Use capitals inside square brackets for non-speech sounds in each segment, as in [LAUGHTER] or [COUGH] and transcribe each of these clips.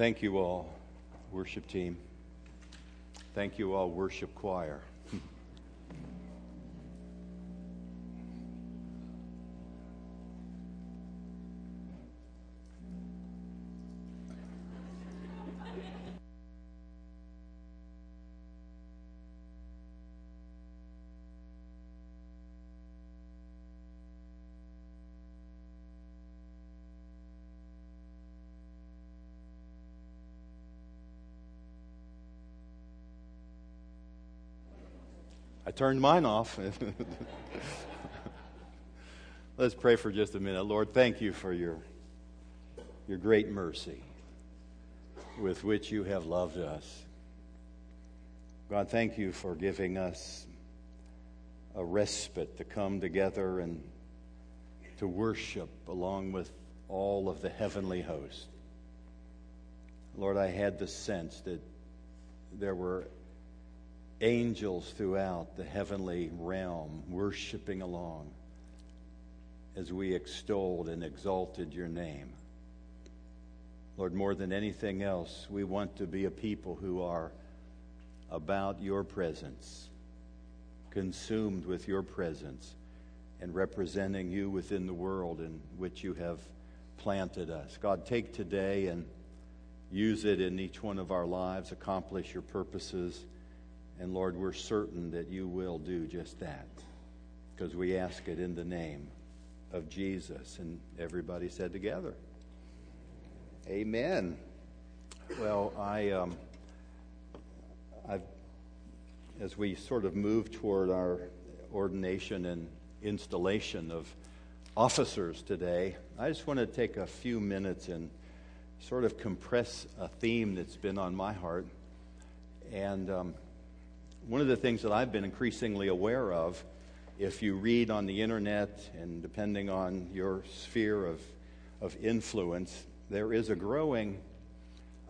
Thank you all, worship team. Thank you all, worship choir. Turned mine off. [LAUGHS] Let's pray for just a minute. Lord, thank you for your, your great mercy with which you have loved us. God, thank you for giving us a respite to come together and to worship along with all of the heavenly host. Lord, I had the sense that there were angels throughout the heavenly realm worshiping along as we extolled and exalted your name. Lord, more than anything else, we want to be a people who are about your presence, consumed with your presence, and representing you within the world in which you have planted us. God, take today and use it in each one of our lives, accomplish your purposes. And Lord, we're certain that you will do just that because we ask it in the name of Jesus. And everybody said together, Amen. Well, I, um, I've, as we sort of move toward our ordination and installation of officers today, I just want to take a few minutes and sort of compress a theme that's been on my heart. And um, one of the things that I've been increasingly aware of, if you read on the internet and depending on your sphere of, of influence, there is a growing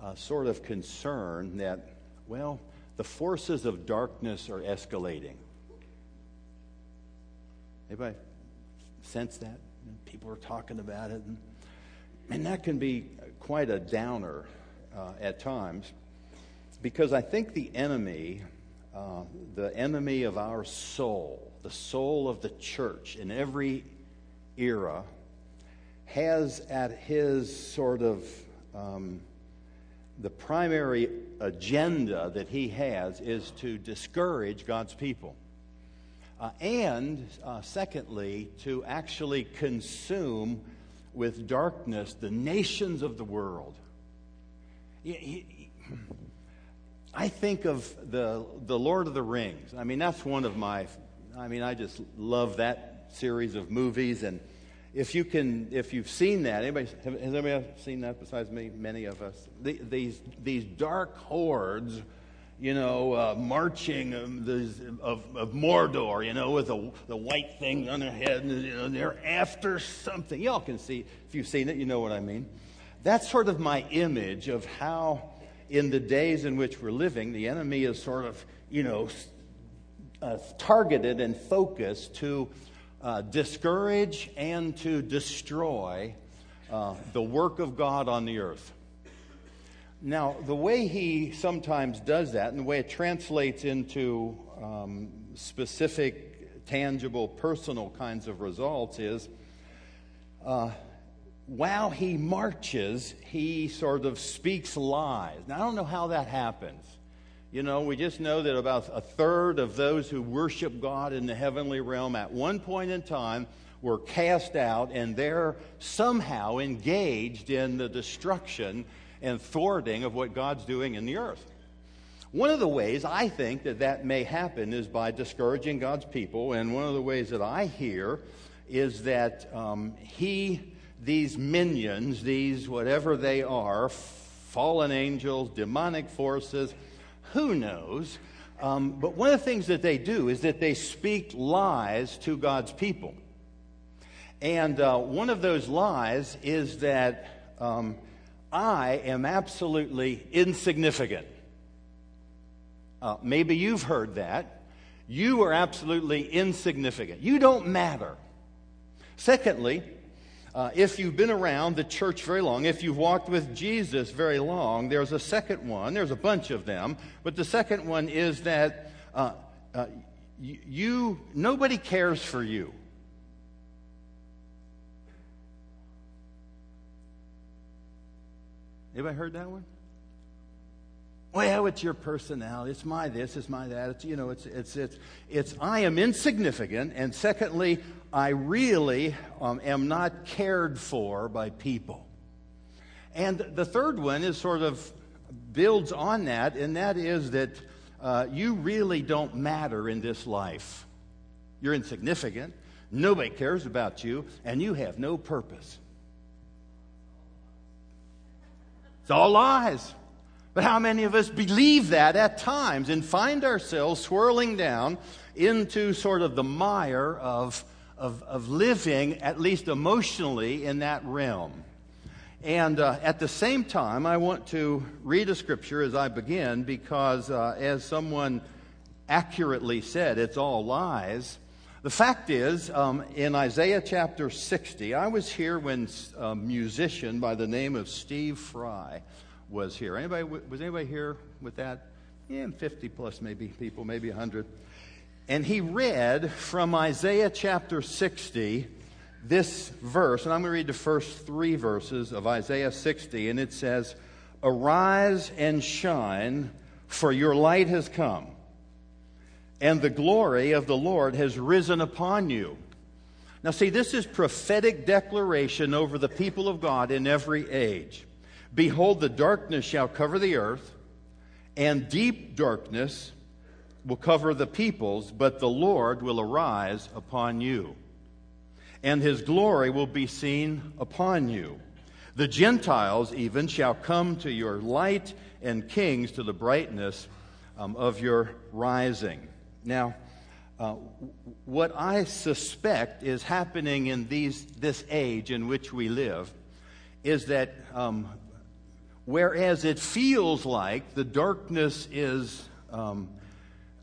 uh, sort of concern that, well, the forces of darkness are escalating. Anybody sense that? People are talking about it. And, and that can be quite a downer uh, at times because I think the enemy uh, the enemy of our soul, the soul of the church in every era, has at his sort of um, the primary agenda that he has is to discourage God's people. Uh, and uh, secondly, to actually consume with darkness the nations of the world. He, he, I think of the, the Lord of the Rings. I mean, that's one of my, I mean, I just love that series of movies. And if you can, if you've seen that, anybody, has anybody seen that besides me? Many of us. The, these, these dark hordes, you know, uh, marching of, of, of, Mordor, you know, with the, the white thing on their head, and you know, they're after something. Y'all can see, if you've seen it, you know what I mean. That's sort of my image of how in the days in which we're living, the enemy is sort of, you know, uh, targeted and focused to uh, discourage and to destroy uh, the work of God on the earth. Now, the way he sometimes does that, and the way it translates into um, specific, tangible, personal kinds of results, is uh, while he marches, he sort of speaks lies. Now, I don't know how that happens. You know, we just know that about a third of those who worship God in the heavenly realm at one point in time were cast out, and they're somehow engaged in the destruction and thwarting of what God's doing in the earth. One of the ways I think that that may happen is by discouraging God's people, and one of the ways that I hear is that um, He these minions, these whatever they are, fallen angels, demonic forces, who knows? Um, but one of the things that they do is that they speak lies to God's people. And uh, one of those lies is that um, I am absolutely insignificant. Uh, maybe you've heard that. You are absolutely insignificant. You don't matter. Secondly, uh, if you've been around the church very long, if you've walked with Jesus very long, there's a second one. There's a bunch of them. But the second one is that uh, uh, you, nobody cares for you. Anybody heard that one? Well, it's your personality. It's my this. It's my that. It's you know. It's it's it's it's. I am insignificant, and secondly, I really um, am not cared for by people. And the third one is sort of builds on that, and that is that uh, you really don't matter in this life. You're insignificant. Nobody cares about you, and you have no purpose. It's all lies. But how many of us believe that at times and find ourselves swirling down into sort of the mire of, of, of living, at least emotionally, in that realm? And uh, at the same time, I want to read a scripture as I begin because, uh, as someone accurately said, it's all lies. The fact is, um, in Isaiah chapter 60, I was here when a musician by the name of Steve Fry was here. Anybody, was anybody here with that? Yeah, 50 plus maybe people, maybe 100. And he read from Isaiah chapter 60 this verse, and I'm going to read the first three verses of Isaiah 60, and it says, Arise and shine, for your light has come, and the glory of the Lord has risen upon you. Now, see, this is prophetic declaration over the people of God in every age. Behold, the darkness shall cover the earth, and deep darkness will cover the peoples, but the Lord will arise upon you, and his glory will be seen upon you. The Gentiles even shall come to your light, and kings to the brightness um, of your rising. Now, uh, what I suspect is happening in these, this age in which we live is that um, Whereas it feels like the darkness is um,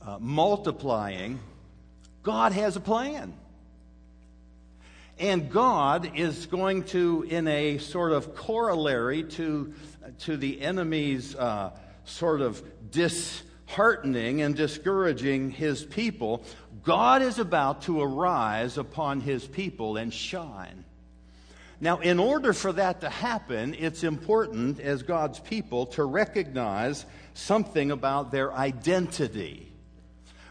uh, multiplying, God has a plan. And God is going to, in a sort of corollary to, to the enemy's uh, sort of disheartening and discouraging his people, God is about to arise upon his people and shine. Now, in order for that to happen, it's important as God's people to recognize something about their identity.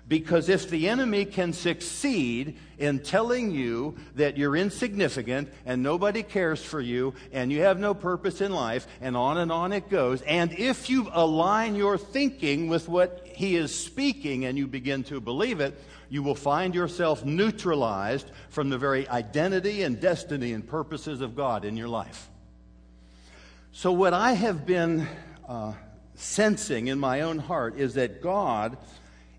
Because if the enemy can succeed in telling you that you're insignificant and nobody cares for you and you have no purpose in life, and on and on it goes, and if you align your thinking with what he is speaking and you begin to believe it, you will find yourself neutralized from the very identity and destiny and purposes of God in your life. So, what I have been uh, sensing in my own heart is that God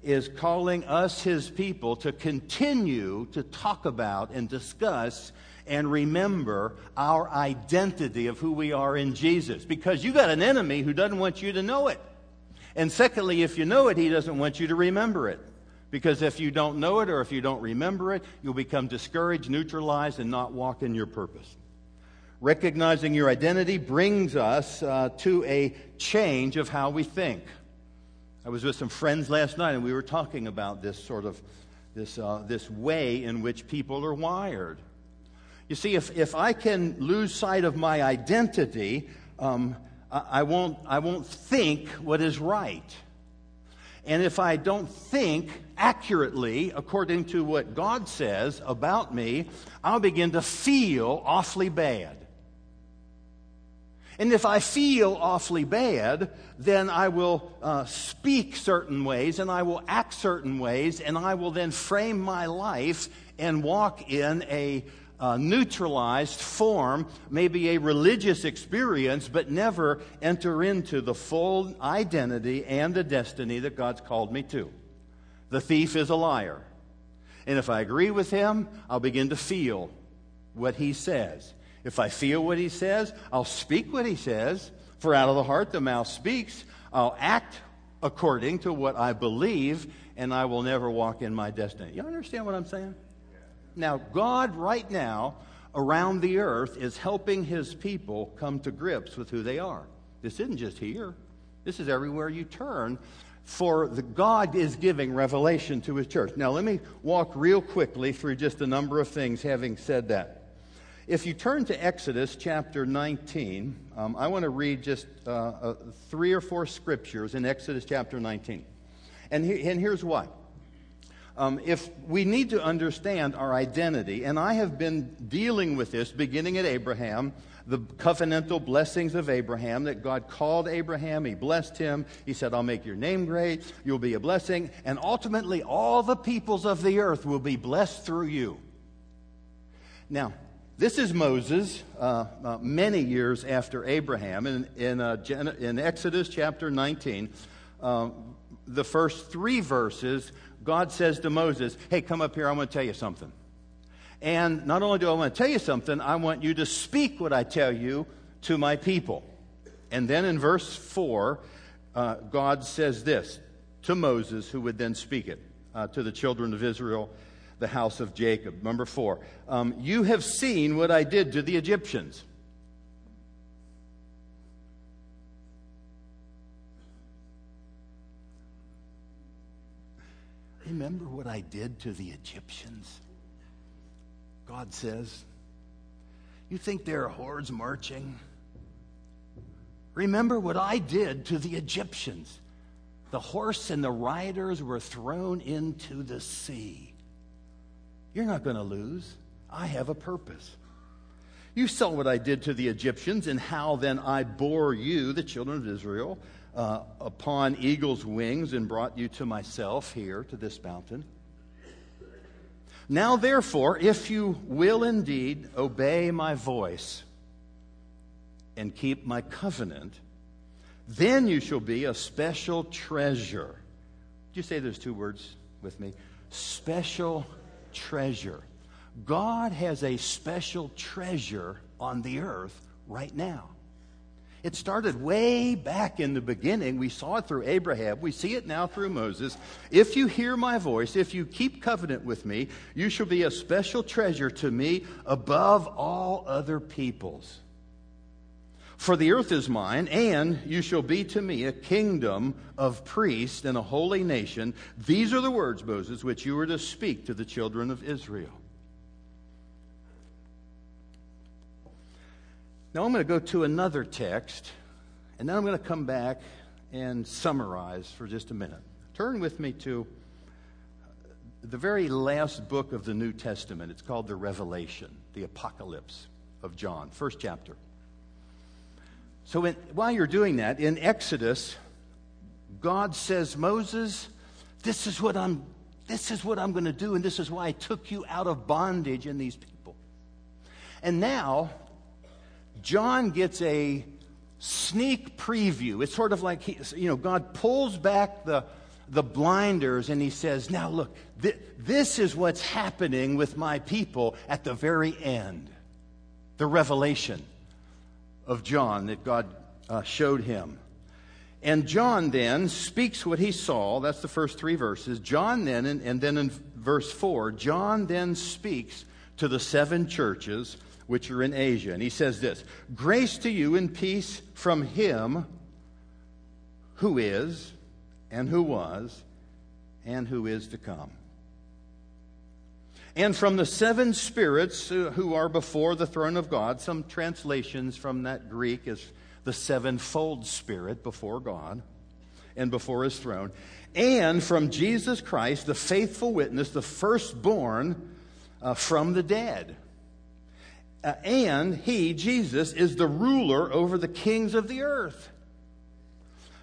is calling us, his people, to continue to talk about and discuss and remember our identity of who we are in Jesus. Because you got an enemy who doesn't want you to know it. And secondly, if you know it, he doesn't want you to remember it. Because if you don't know it or if you don't remember it, you'll become discouraged, neutralized, and not walk in your purpose. Recognizing your identity brings us uh, to a change of how we think. I was with some friends last night and we were talking about this sort of this, uh, this way in which people are wired. You see, if, if I can lose sight of my identity, um, I, I, won't, I won't think what is right. And if I don't think accurately according to what God says about me, I'll begin to feel awfully bad. And if I feel awfully bad, then I will uh, speak certain ways and I will act certain ways and I will then frame my life and walk in a uh, neutralized form, maybe a religious experience, but never enter into the full identity and the destiny that God's called me to. The thief is a liar. And if I agree with him, I'll begin to feel what he says. If I feel what he says, I'll speak what he says. For out of the heart the mouth speaks. I'll act according to what I believe, and I will never walk in my destiny. You understand what I'm saying? Now, God, right now, around the earth is helping his people come to grips with who they are. This isn't just here, this is everywhere you turn. For the God is giving revelation to his church. Now, let me walk real quickly through just a number of things, having said that. If you turn to Exodus chapter 19, um, I want to read just uh, uh, three or four scriptures in Exodus chapter 19. And, he, and here's why. Um, if we need to understand our identity, and I have been dealing with this beginning at Abraham, the covenantal blessings of Abraham, that God called Abraham, He blessed him, He said, I'll make your name great, you'll be a blessing, and ultimately all the peoples of the earth will be blessed through you. Now, this is Moses uh, uh, many years after Abraham. In, in, uh, in Exodus chapter 19, um, the first three verses, God says to Moses, Hey, come up here, I want to tell you something. And not only do I want to tell you something, I want you to speak what I tell you to my people. And then in verse 4, uh, God says this to Moses, who would then speak it uh, to the children of Israel the house of Jacob. Number four, um, you have seen what I did to the Egyptians. Remember what I did to the Egyptians? God says, You think there are hordes marching? Remember what I did to the Egyptians. The horse and the riders were thrown into the sea. You're not going to lose. I have a purpose. You saw what I did to the Egyptians and how then I bore you, the children of Israel, uh, upon eagle's wings and brought you to myself here to this mountain. Now, therefore, if you will indeed obey my voice and keep my covenant, then you shall be a special treasure. Do you say those two words with me? Special treasure. God has a special treasure on the earth right now. It started way back in the beginning. We saw it through Abraham. We see it now through Moses. If you hear my voice, if you keep covenant with me, you shall be a special treasure to me above all other peoples. For the earth is mine, and you shall be to me a kingdom of priests and a holy nation. These are the words, Moses, which you are to speak to the children of Israel. Now I'm going to go to another text, and then I'm going to come back and summarize for just a minute. Turn with me to the very last book of the New Testament. It's called the Revelation, the Apocalypse of John, first chapter. So in, while you're doing that, in Exodus, God says, Moses, this is what I'm this is what I'm going to do, and this is why I took you out of bondage in these people. And now, John gets a sneak preview. It's sort of like he, you know, God pulls back the the blinders and he says, Now look, th- this is what's happening with my people at the very end. The revelation of John that God uh, showed him. And John then speaks what he saw. That's the first three verses. John then, and, and then in verse 4, John then speaks to the seven churches which are in Asia. And he says this Grace to you and peace from him who is, and who was, and who is to come and from the seven spirits who are before the throne of God. Some translations from that Greek is the sevenfold spirit before God and before his throne. And from Jesus Christ, the faithful witness, the firstborn uh, from the dead. Uh, and he, Jesus, is the ruler over the kings of the earth.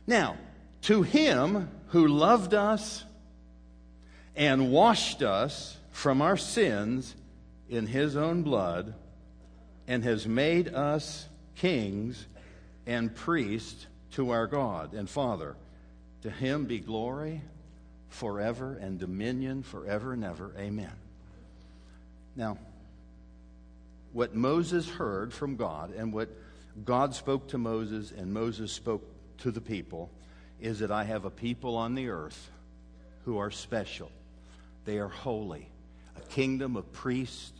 Now, to him who loved us and washed us from our sins in his own blood and has made us kings and priests to our God and Father. To him be glory forever and dominion forever and ever. Amen. Now, what Moses heard from God and what God spoke to Moses and Moses spoke to the people is that I have a people on the earth who are special. They are holy a kingdom of priests,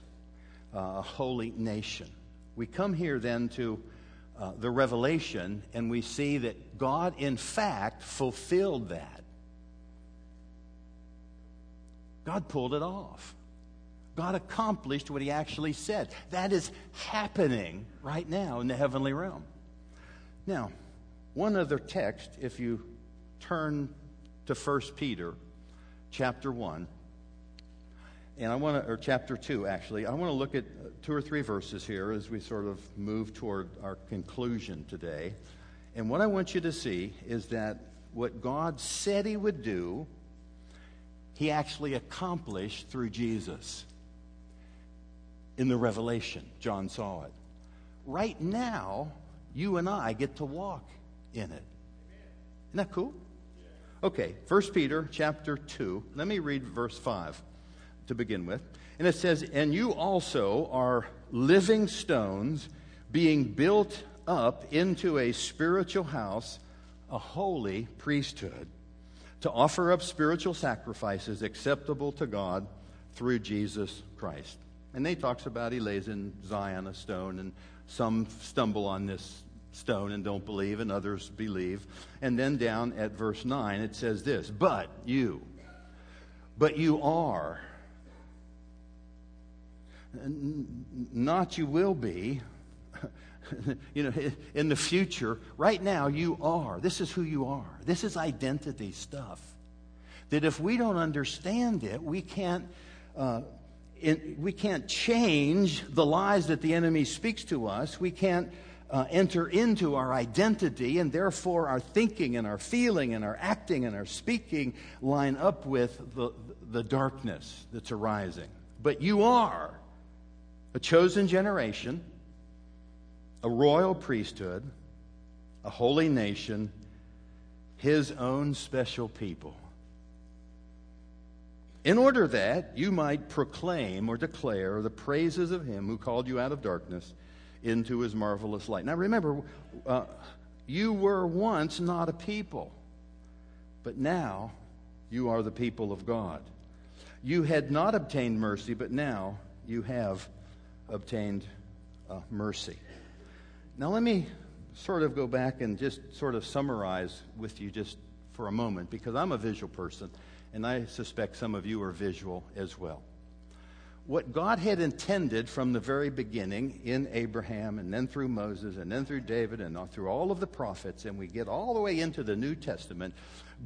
uh, a holy nation. We come here then to uh, the revelation, and we see that God, in fact, fulfilled that. God pulled it off. God accomplished what he actually said. That is happening right now in the heavenly realm. Now, one other text, if you turn to 1 Peter chapter 1, and I want to, or chapter 2, actually, I want to look at two or three verses here as we sort of move toward our conclusion today. And what I want you to see is that what God said He would do, He actually accomplished through Jesus. In the revelation, John saw it. Right now, you and I get to walk in it. Isn't that cool? Okay, 1 Peter chapter 2. Let me read verse 5 to begin with. And it says, And you also are living stones being built up into a spiritual house, a holy priesthood, to offer up spiritual sacrifices acceptable to God through Jesus Christ. And they talks about he lays in Zion a stone, and some stumble on this stone and don't believe, and others believe. And then down at verse 9, it says this But you, but you are not you will be. [LAUGHS] you know, in the future, right now you are. This is who you are. This is identity stuff. That if we don't understand it, we can't. Uh, in, we can't change the lies that the enemy speaks to us. We can't uh, enter into our identity, and therefore our thinking and our feeling and our acting and our speaking line up with the, the darkness that's arising. But you are a chosen generation, a royal priesthood, a holy nation, his own special people. In order that you might proclaim or declare the praises of him who called you out of darkness into his marvelous light. Now remember, uh, you were once not a people, but now you are the people of God. You had not obtained mercy, but now you have obtained uh, mercy. Now, let me sort of go back and just sort of summarize with you just for a moment because I'm a visual person and I suspect some of you are visual as well. What God had intended from the very beginning in Abraham and then through Moses and then through David and through all of the prophets, and we get all the way into the New Testament,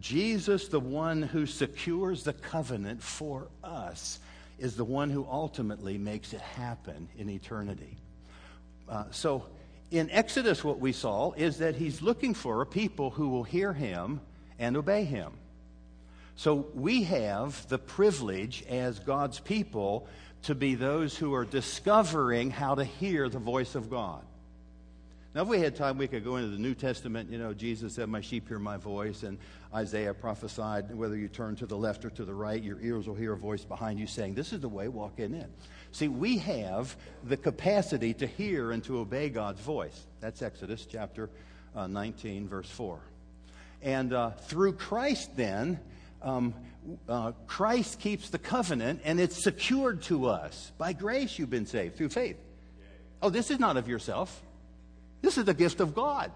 Jesus, the one who secures the covenant for us, is the one who ultimately makes it happen in eternity. Uh, so in Exodus, what we saw is that he's looking for a people who will hear him and obey him. So we have the privilege as God's people to be those who are discovering how to hear the voice of God. Now, if we had time, we could go into the New Testament. You know, Jesus said, My sheep hear my voice, and Isaiah prophesied, whether you turn to the left or to the right, your ears will hear a voice behind you saying, This is the way, walk in it. See, we have the capacity to hear and to obey God's voice. That's Exodus chapter uh, 19, verse 4. And uh, through Christ, then, um, uh, Christ keeps the covenant and it's secured to us. By grace, you've been saved through faith. Oh, this is not of yourself. This is the gift of God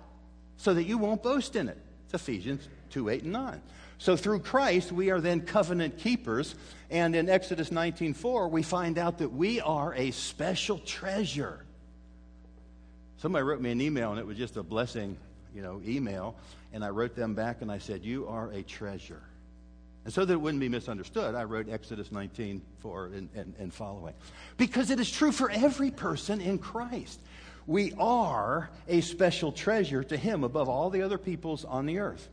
so that you won't boast in it. It's Ephesians 2 8 and 9. So through Christ, we are then covenant keepers. And in Exodus 19 4, we find out that we are a special treasure. Somebody wrote me an email, and it was just a blessing, you know, email. And I wrote them back and I said, You are a treasure. And so that it wouldn't be misunderstood, I wrote Exodus 19 4 and, and, and following. Because it is true for every person in Christ. We are a special treasure to Him above all the other peoples on the earth.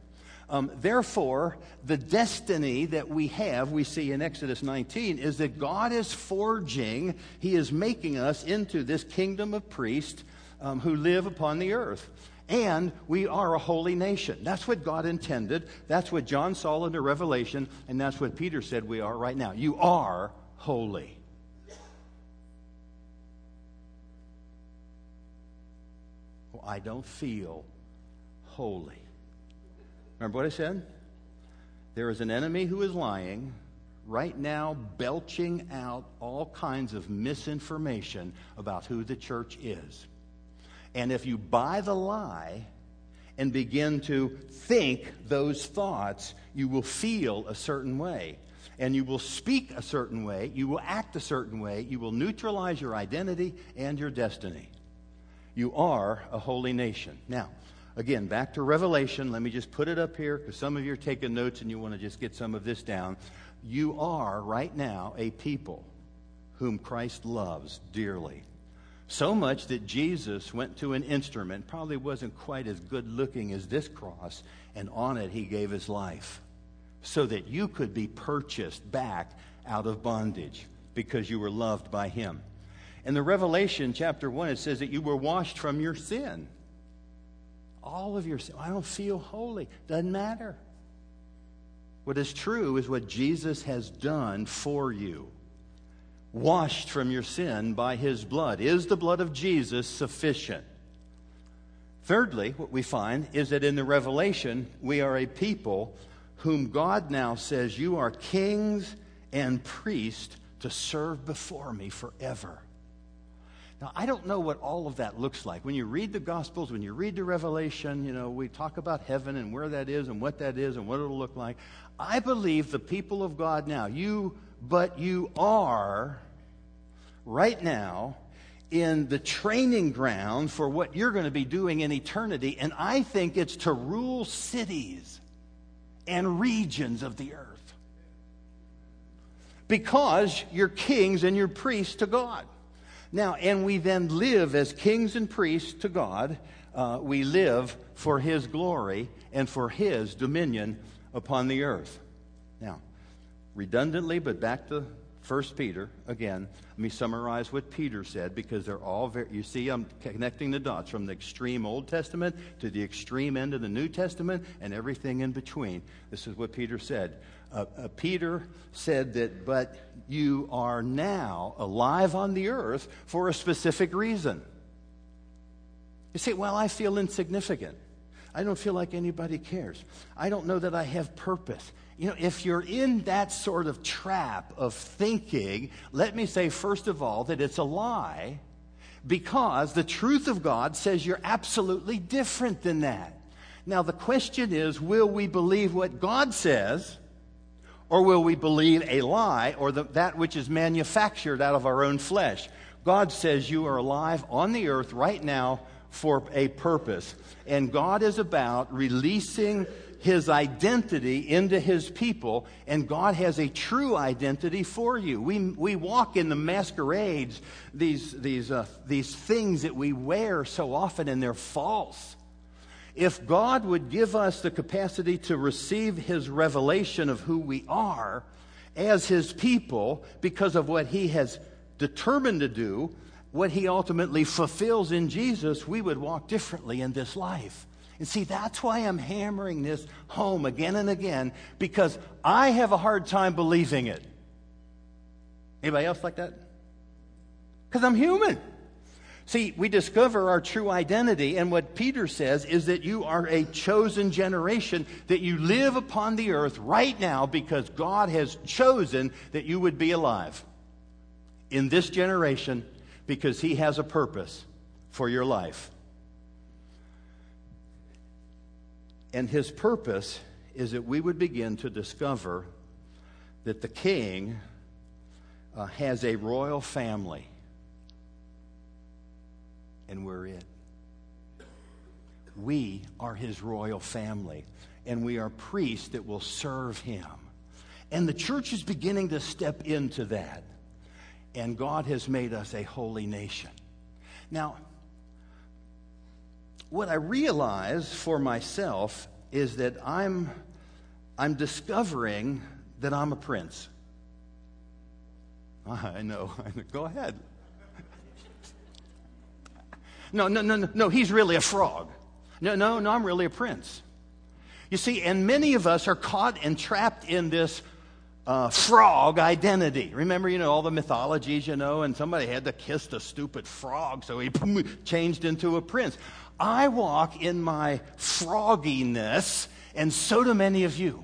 Um, therefore, the destiny that we have, we see in Exodus 19, is that God is forging, He is making us into this kingdom of priests um, who live upon the earth. And we are a holy nation. That's what God intended. That's what John saw in the Revelation, and that's what Peter said we are right now. You are holy. Well, I don't feel holy. Remember what I said? There is an enemy who is lying right now belching out all kinds of misinformation about who the church is. And if you buy the lie and begin to think those thoughts, you will feel a certain way. And you will speak a certain way. You will act a certain way. You will neutralize your identity and your destiny. You are a holy nation. Now, again, back to Revelation. Let me just put it up here because some of you are taking notes and you want to just get some of this down. You are right now a people whom Christ loves dearly. So much that Jesus went to an instrument, probably wasn't quite as good looking as this cross, and on it he gave his life so that you could be purchased back out of bondage because you were loved by him. In the Revelation chapter 1, it says that you were washed from your sin. All of your sin. I don't feel holy. Doesn't matter. What is true is what Jesus has done for you washed from your sin by his blood. Is the blood of Jesus sufficient? Thirdly, what we find is that in the Revelation, we are a people whom God now says, You are kings and priests to serve before me forever. Now, I don't know what all of that looks like. When you read the Gospels, when you read the Revelation, you know, we talk about heaven and where that is and what that is and what it'll look like. I believe the people of God now, you but you are right now in the training ground for what you're going to be doing in eternity. And I think it's to rule cities and regions of the earth. Because you're kings and you're priests to God. Now, and we then live as kings and priests to God. Uh, we live for His glory and for His dominion upon the earth. Redundantly, but back to 1 Peter, again, let me summarize what Peter said because they're all very, you see, I'm connecting the dots from the extreme Old Testament to the extreme end of the New Testament and everything in between. This is what Peter said. Uh, uh, Peter said that, but you are now alive on the earth for a specific reason. You say, well, I feel insignificant. I don't feel like anybody cares. I don't know that I have purpose. You know, if you're in that sort of trap of thinking, let me say, first of all, that it's a lie because the truth of God says you're absolutely different than that. Now, the question is will we believe what God says, or will we believe a lie or the, that which is manufactured out of our own flesh? God says you are alive on the earth right now for a purpose. And God is about releasing his identity into his people, and God has a true identity for you. We, we walk in the masquerades, these, these, uh, these things that we wear so often, and they're false. If God would give us the capacity to receive his revelation of who we are as his people because of what he has determined to do, what he ultimately fulfills in Jesus, we would walk differently in this life. And see, that's why I'm hammering this home again and again, because I have a hard time believing it. Anybody else like that? Because I'm human. See, we discover our true identity, and what Peter says is that you are a chosen generation, that you live upon the earth right now because God has chosen that you would be alive in this generation because He has a purpose for your life. And His purpose is that we would begin to discover that the King uh, has a royal family, and we're it. We are His royal family, and we are priests that will serve Him. And the church is beginning to step into that and God has made us a holy nation. Now, what I realize for myself is that I'm, I'm discovering that I'm a prince. Ah, I know. [LAUGHS] Go ahead. No, no, no, no, no, he's really a frog. No, no, no, I'm really a prince. You see, and many of us are caught and trapped in this uh, frog identity. Remember, you know, all the mythologies, you know, and somebody had to kiss the stupid frog, so he [LAUGHS] changed into a prince. I walk in my frogginess, and so do many of you.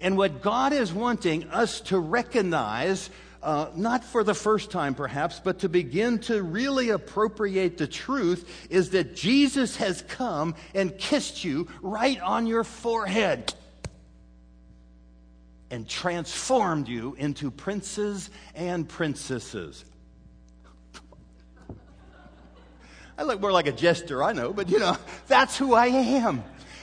And what God is wanting us to recognize, uh, not for the first time perhaps, but to begin to really appropriate the truth, is that Jesus has come and kissed you right on your forehead and transformed you into princes and princesses. I look more like a jester, I know, but you know, that's who I am.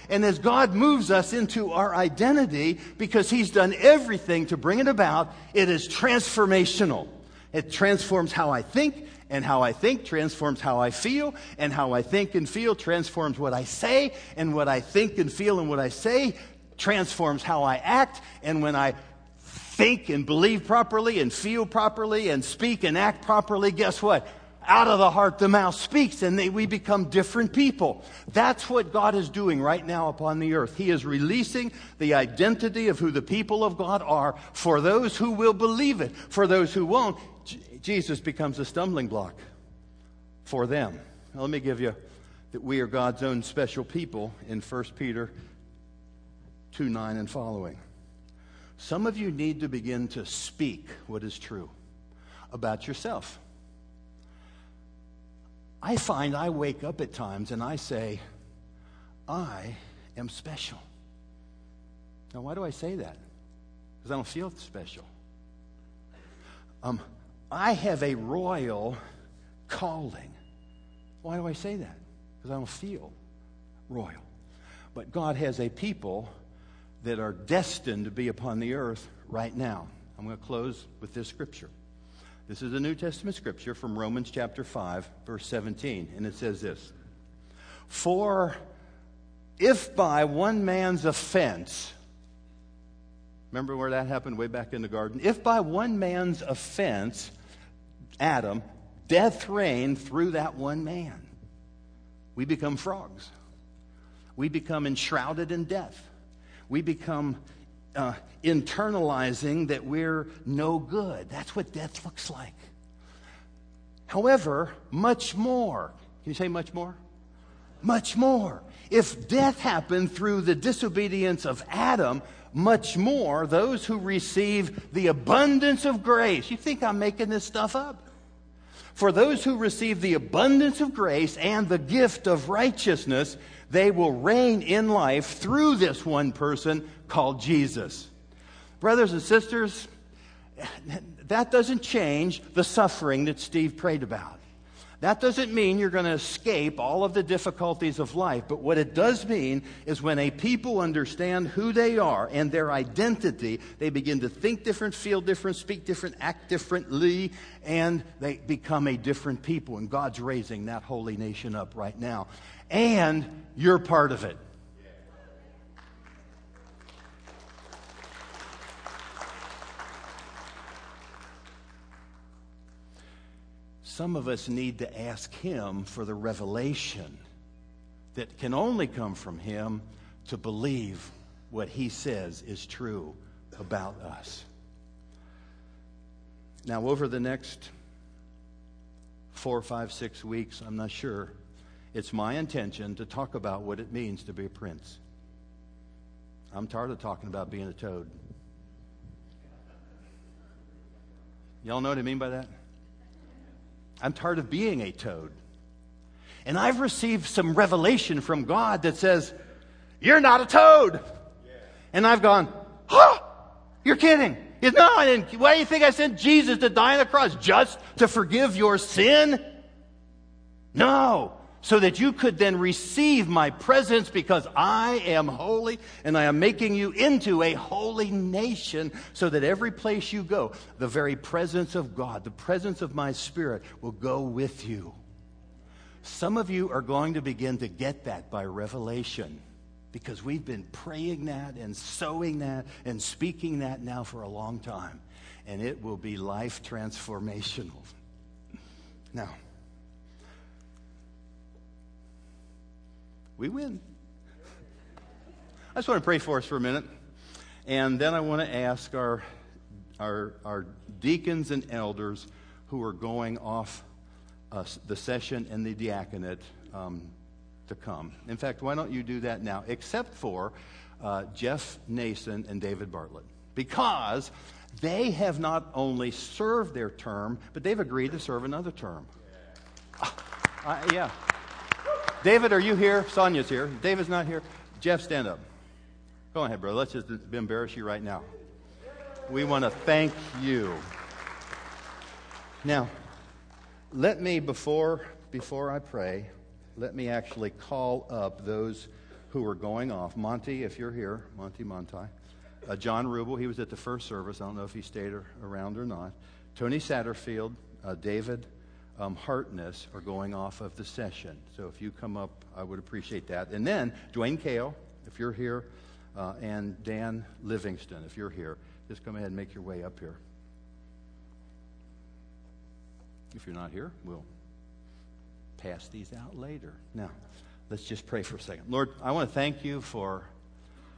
And as God moves us into our identity, because He's done everything to bring it about, it is transformational. It transforms how I think, and how I think transforms how I feel, and how I think and feel transforms what I say, and what I think and feel and what I say transforms how I act, and when I think and believe properly, and feel properly, and speak and act properly, guess what? out of the heart the mouth speaks and they, we become different people. That's what god is doing right now upon the earth. He is releasing the identity of who the people of god are for those who will believe it. For those who won't J- jesus becomes a stumbling block for them. Now, let me give you that we are god's own special people in 1 peter 2 9 and following some of you need to begin to speak what is true about yourself I find I wake up at times and I say, I am special. Now, why do I say that? Because I don't feel special. Um, I have a royal calling. Why do I say that? Because I don't feel royal. But God has a people that are destined to be upon the earth right now. I'm going to close with this scripture. This is a New Testament scripture from Romans chapter 5, verse 17, and it says this For if by one man's offense, remember where that happened way back in the garden? If by one man's offense, Adam, death reigned through that one man, we become frogs. We become enshrouded in death. We become uh, internalizing that we're no good. That's what death looks like. However, much more. Can you say much more? Much more. If death happened through the disobedience of Adam, much more those who receive the abundance of grace. You think I'm making this stuff up? For those who receive the abundance of grace and the gift of righteousness, they will reign in life through this one person called Jesus. Brothers and sisters, that doesn't change the suffering that Steve prayed about. That doesn't mean you're going to escape all of the difficulties of life, but what it does mean is when a people understand who they are and their identity, they begin to think different, feel different, speak different, act differently, and they become a different people. And God's raising that holy nation up right now. And you're part of it. Some of us need to ask Him for the revelation that can only come from Him to believe what He says is true about us. Now, over the next four, five, six weeks, I'm not sure, it's my intention to talk about what it means to be a prince. I'm tired of talking about being a toad. Y'all know what I mean by that? I'm tired of being a toad. And I've received some revelation from God that says, You're not a toad. And I've gone, Huh? You're kidding. No, I didn't. Why do you think I sent Jesus to die on the cross? Just to forgive your sin? No so that you could then receive my presence because I am holy and I am making you into a holy nation so that every place you go, the very presence of God, the presence of my spirit will go with you. Some of you are going to begin to get that by revelation because we've been praying that and sowing that and speaking that now for a long time. And it will be life transformational. Now, we win. I just want to pray for us for a minute. And then I want to ask our, our, our deacons and elders who are going off uh, the session and the diaconate um, to come. In fact, why don't you do that now? Except for uh, Jeff Nason and David Bartlett because they have not only served their term, but they've agreed to serve another term. Uh, yeah. David, are you here? Sonia's here. David's not here. Jeff, stand up. Go ahead, brother. Let's just embarrass you right now. We want to thank you. Now, let me, before, before I pray, let me actually call up those who are going off. Monty, if you're here, Monty Monty. Uh, John Rubel, he was at the first service. I don't know if he stayed or, around or not. Tony Satterfield, uh, David um, Hartness are going off of the session. So if you come up, I would appreciate that. And then Dwayne Kale, if you're here, uh, and Dan Livingston, if you're here, just come ahead and make your way up here. If you're not here, we'll pass these out later. Now, let's just pray for a second. Lord, I want to thank you for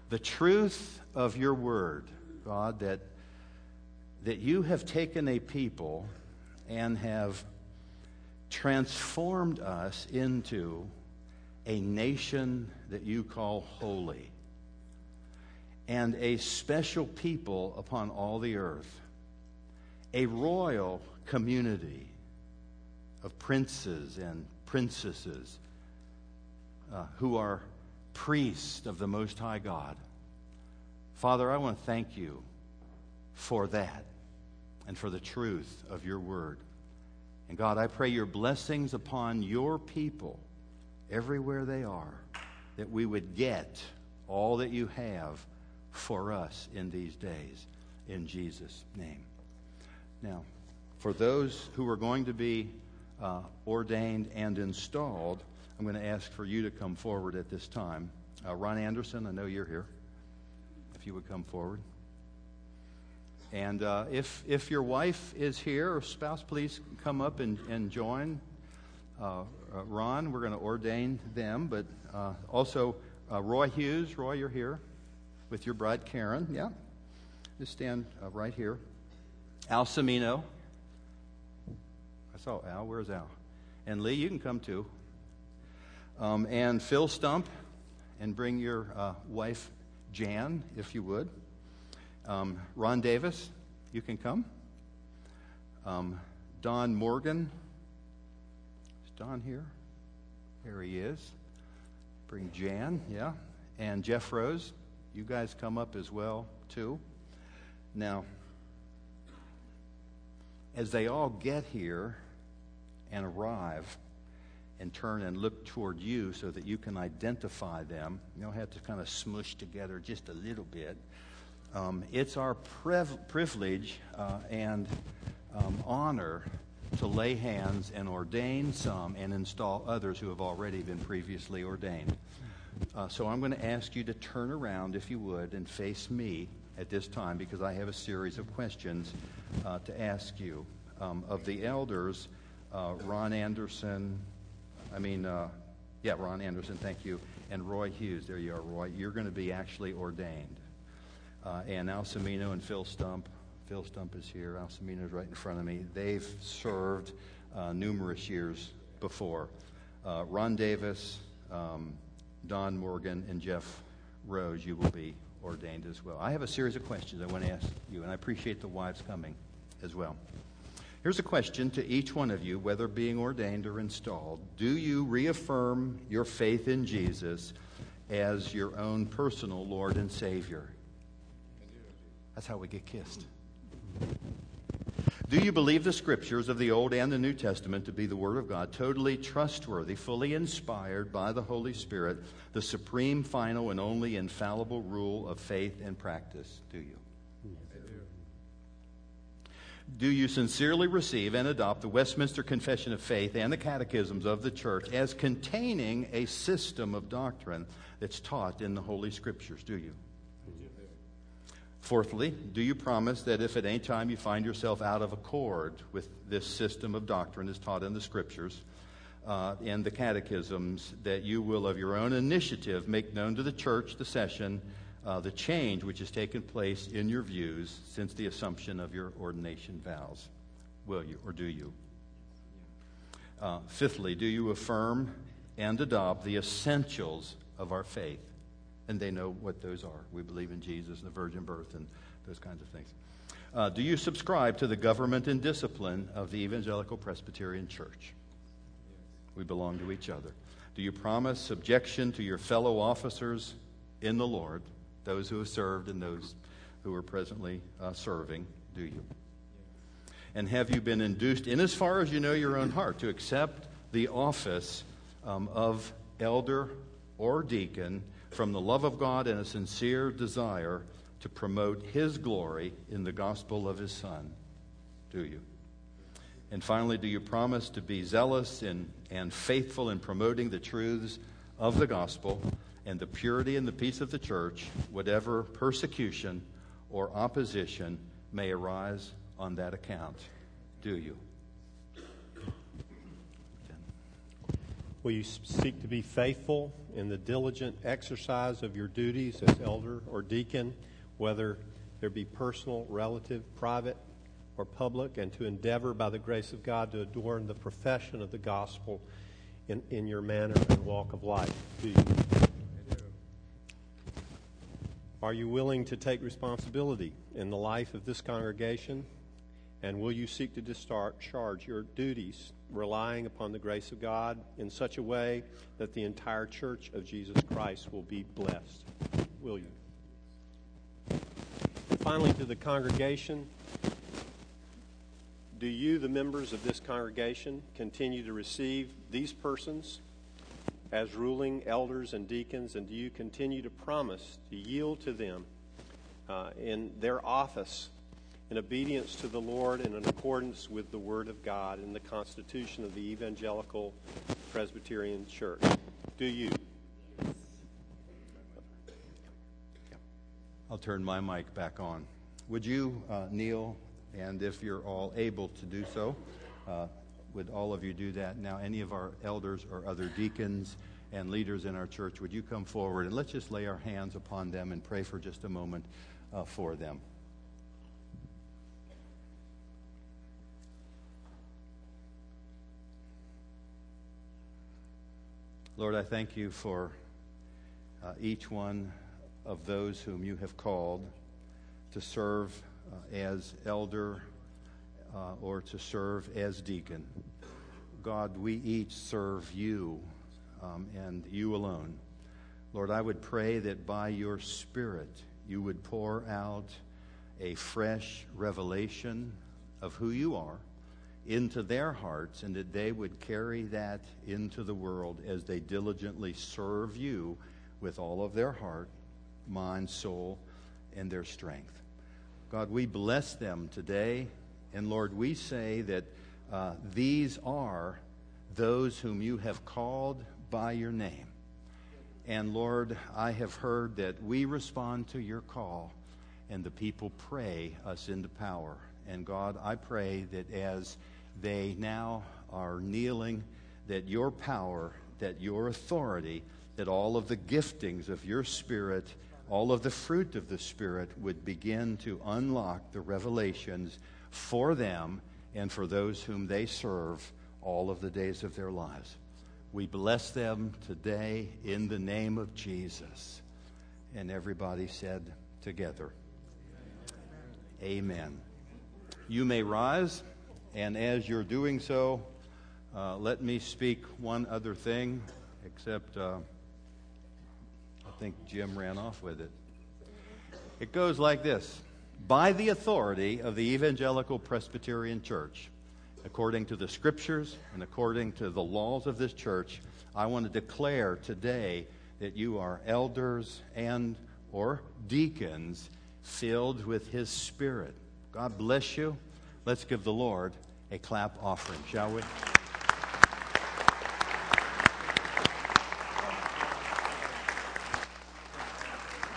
the truth of your word, God, that, that you have taken a people and have transformed us into a nation that you call holy and a special people upon all the earth, a royal community of princes and princesses uh, who are priests of the Most High God. Father, I want to thank you for that and for the truth of your word. And God, I pray your blessings upon your people everywhere they are, that we would get all that you have for us in these days. In Jesus' name. Now, for those who are going to be uh, ordained and installed, I'm going to ask for you to come forward at this time. Uh, Ron Anderson, I know you're here. If you would come forward. And uh, if, if your wife is here or spouse, please come up and, and join uh, uh Ron. We're going to ordain them, but uh, also uh, Roy Hughes. Roy, you're here with your bride Karen. Yeah. Just stand uh, right here. Al Semino. I saw Al. Where's Al? And Lee, you can come too. Um, and Phil Stump, and bring your wife Jan, if you would. Um, Ron Davis, you can come. Um, Don Morgan. Is Don here? There he is. Bring Jan, yeah. And Jeff Rose, you guys come up as well, too. Now, as they all get here and arrive and turn and look toward you so that you can identify them, you'll have to kind of smush together just a little bit. Um, it's our priv- privilege uh, and um, honor to lay hands and ordain some and install others who have already been previously ordained. Uh, so I'm going to ask you to turn around, if you would, and face me at this time because I have a series of questions uh, to ask you. Um, of the elders, uh, Ron Anderson, I mean, uh, yeah, Ron Anderson, thank you, and Roy Hughes. There you are, Roy. You're going to be actually ordained uh, and Al and Phil Stump. Phil Stump is here. Al is right in front of me. They've served uh, numerous years before. Uh, Ron Davis, um, Don Morgan, and Jeff Rose, you will be ordained as well. I have a series of questions I want to ask you, and I appreciate the wives coming as well. Here's a question to each one of you, whether being ordained or installed. Do you reaffirm your faith in Jesus as your own personal Lord and Savior? That's how we get kissed. Do you believe the scriptures of the Old and the New Testament to be the Word of God, totally trustworthy, fully inspired by the Holy Spirit, the supreme, final, and only infallible rule of faith and practice? Do you? Do you sincerely receive and adopt the Westminster Confession of Faith and the catechisms of the Church as containing a system of doctrine that's taught in the Holy Scriptures? Do you? Fourthly, do you promise that if at any time you find yourself out of accord with this system of doctrine as taught in the Scriptures uh, and the catechisms, that you will, of your own initiative, make known to the church, the session, uh, the change which has taken place in your views since the assumption of your ordination vows? Will you, or do you? Uh, fifthly, do you affirm and adopt the essentials of our faith? And they know what those are. We believe in Jesus and the virgin birth and those kinds of things. Uh, do you subscribe to the government and discipline of the Evangelical Presbyterian Church? We belong to each other. Do you promise subjection to your fellow officers in the Lord, those who have served and those who are presently uh, serving? Do you? And have you been induced, in as far as you know your own heart, to accept the office um, of elder or deacon from the love of God and a sincere desire to promote His glory in the gospel of His Son? Do you? And finally, do you promise to be zealous in, and faithful in promoting the truths of the gospel and the purity and the peace of the church, whatever persecution or opposition may arise on that account? Do you? Will you seek to be faithful in the diligent exercise of your duties as elder or deacon, whether there be personal, relative, private, or public, and to endeavor by the grace of God to adorn the profession of the gospel in, in your manner and walk of life? Do you? Are you willing to take responsibility in the life of this congregation? And will you seek to discharge your duties, relying upon the grace of God in such a way that the entire church of Jesus Christ will be blessed? Will you? Finally, to the congregation, do you, the members of this congregation, continue to receive these persons as ruling elders and deacons, and do you continue to promise to yield to them uh, in their office in obedience to the Lord and in accordance with the Word of God and the Constitution of the Evangelical Presbyterian Church? Do you? I'll turn my mic back on. Would you uh, kneel and if you're all able to do so, uh, would all of you do that? Now, any of our elders or other deacons and leaders in our church, would you come forward and let's just lay our hands upon them and pray for just a moment uh, for them. Lord, I thank you for uh, each one of those whom you have called to serve uh, as elder uh, or to serve as deacon. God, we each serve you um, and you alone. Lord, I would pray that by your Spirit you would pour out a fresh revelation of who you are into their hearts and that they would carry that into the world as they diligently serve you with all of their heart, mind, soul, and their strength. God, we bless them today. And Lord, we say that uh, these are those whom you have called by your name. And Lord, I have heard that we respond to your call and the people pray us into power. And God, I pray that as they now are kneeling, that your power, that your authority, that all of the giftings of your Spirit all of the fruit of the Spirit would begin to unlock the revelations for them and for those whom they serve all of the days of their lives. We bless them today in the name of Jesus. And everybody said together, Amen. You may rise, and as you're doing so, uh, let me speak one other thing, except. Uh, I think Jim ran off with it. It goes like this By the authority of the Evangelical Presbyterian Church, according to the scriptures and according to the laws of this church, I want to declare today that you are elders and or deacons filled with his spirit. God bless you. Let's give the Lord a clap offering, shall we?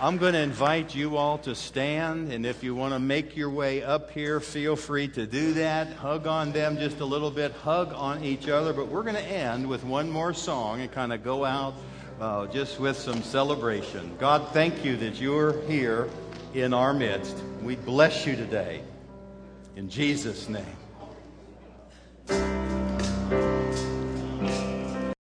I'm going to invite you all to stand, and if you want to make your way up here, feel free to do that. Hug on them just a little bit, hug on each other. But we're going to end with one more song and kind of go out uh, just with some celebration. God, thank you that you're here in our midst. We bless you today. In Jesus' name.